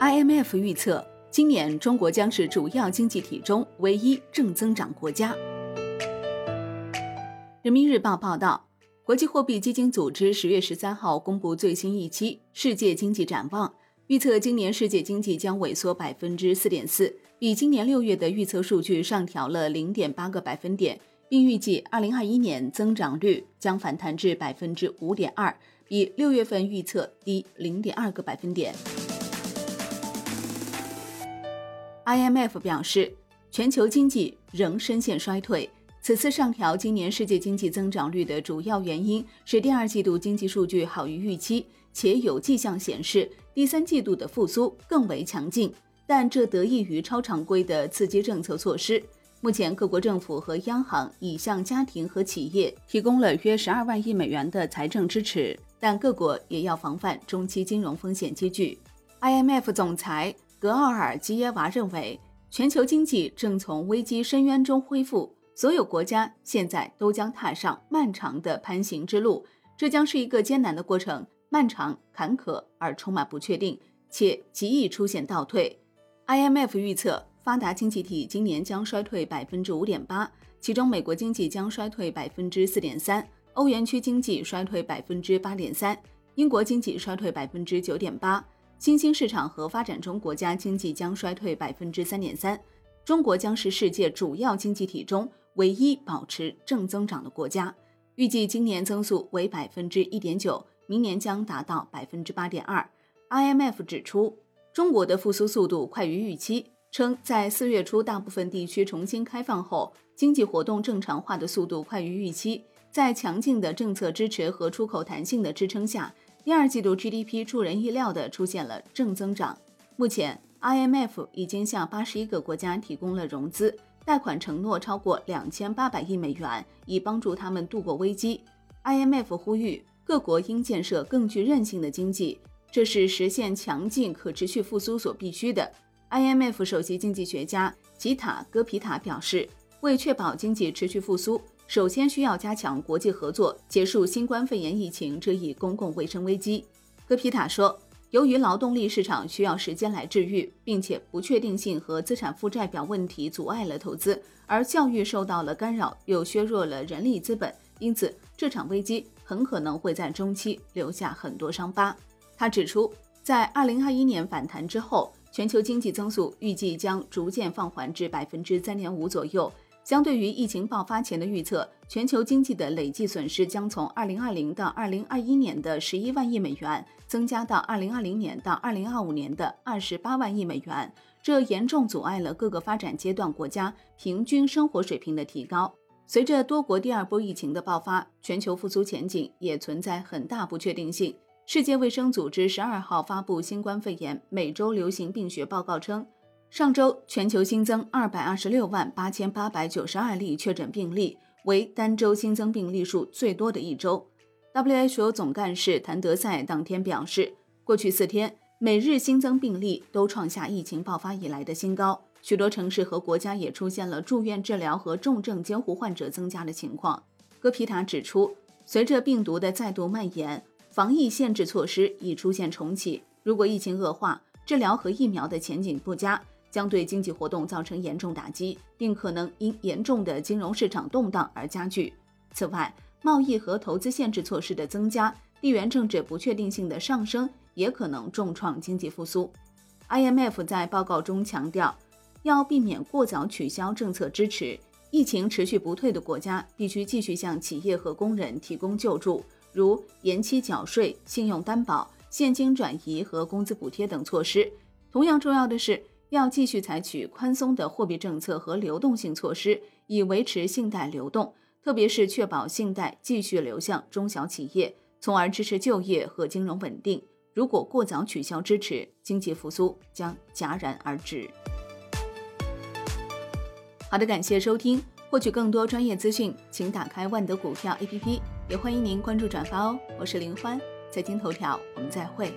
IMF 预测，今年中国将是主要经济体中唯一正增长国家。人民日报报道，国际货币基金组织十月十三号公布最新一期世界经济展望，预测今年世界经济将萎缩百分之四点四，比今年六月的预测数据上调了零点八个百分点，并预计二零二一年增长率将反弹至百分之五点二，比六月份预测低零点二个百分点。IMF 表示，全球经济仍深陷衰退。此次上调今年世界经济增长率的主要原因是第二季度经济数据好于预期，且有迹象显示第三季度的复苏更为强劲。但这得益于超常规的刺激政策措施。目前，各国政府和央行已向家庭和企业提供了约十二万亿美元的财政支持，但各国也要防范中期金融风险积聚。IMF 总裁。格奥尔基耶娃认为，全球经济正从危机深渊中恢复，所有国家现在都将踏上漫长的攀行之路，这将是一个艰难的过程，漫长、坎坷而充满不确定，且极易出现倒退。IMF 预测，发达经济体今年将衰退百分之五点八，其中美国经济将衰退百分之四点三，欧元区经济衰退百分之八点三，英国经济衰退百分之九点八。新兴市场和发展中国家经济将衰退百分之三点三，中国将是世界主要经济体中唯一保持正增长的国家。预计今年增速为百分之一点九，明年将达到百分之八点二。IMF 指出，中国的复苏速度快于预期，称在四月初大部分地区重新开放后，经济活动正常化的速度快于预期。在强劲的政策支持和出口弹性的支撑下。第二季度 GDP 出人意料地出现了正增长。目前，IMF 已经向八十一个国家提供了融资，贷款承诺超过两千八百亿美元，以帮助他们度过危机。IMF 呼吁各国应建设更具韧性的经济，这是实现强劲可持续复苏所必须的。IMF 首席经济学家吉塔戈皮塔表示，为确保经济持续复苏。首先需要加强国际合作，结束新冠肺炎疫情这一公共卫生危机。戈皮塔说，由于劳动力市场需要时间来治愈，并且不确定性和资产负债表问题阻碍了投资，而教育受到了干扰，又削弱了人力资本，因此这场危机很可能会在中期留下很多伤疤。他指出，在2021年反弹之后，全球经济增速预计将逐渐放缓至百分之三点五左右。相对于疫情爆发前的预测，全球经济的累计损失将从2020到2021年的11万亿美元增加到2020年到2025年的28万亿美元，这严重阻碍了各个发展阶段国家平均生活水平的提高。随着多国第二波疫情的爆发，全球复苏前景也存在很大不确定性。世界卫生组织十二号发布新冠肺炎每周流行病学报告称。上周全球新增二百二十六万八千八百九十二例确诊病例，为单周新增病例数最多的一周。WHO 总干事谭德赛当天表示，过去四天每日新增病例都创下疫情爆发以来的新高，许多城市和国家也出现了住院治疗和重症监护患者增加的情况。戈皮塔指出，随着病毒的再度蔓延，防疫限制措施已出现重启。如果疫情恶化，治疗和疫苗的前景不佳。将对经济活动造成严重打击，并可能因严重的金融市场动荡而加剧。此外，贸易和投资限制措施的增加、地缘政治不确定性的上升，也可能重创经济复苏。IMF 在报告中强调，要避免过早取消政策支持。疫情持续不退的国家必须继续向企业和工人提供救助，如延期缴税、信用担保、现金转移和工资补贴等措施。同样重要的是。要继续采取宽松的货币政策和流动性措施，以维持信贷流动，特别是确保信贷继续流向中小企业，从而支持就业和金融稳定。如果过早取消支持，经济复苏将戛然而止。好的，感谢收听，获取更多专业资讯，请打开万德股票 APP，也欢迎您关注转发哦。我是林欢，财经头条，我们再会。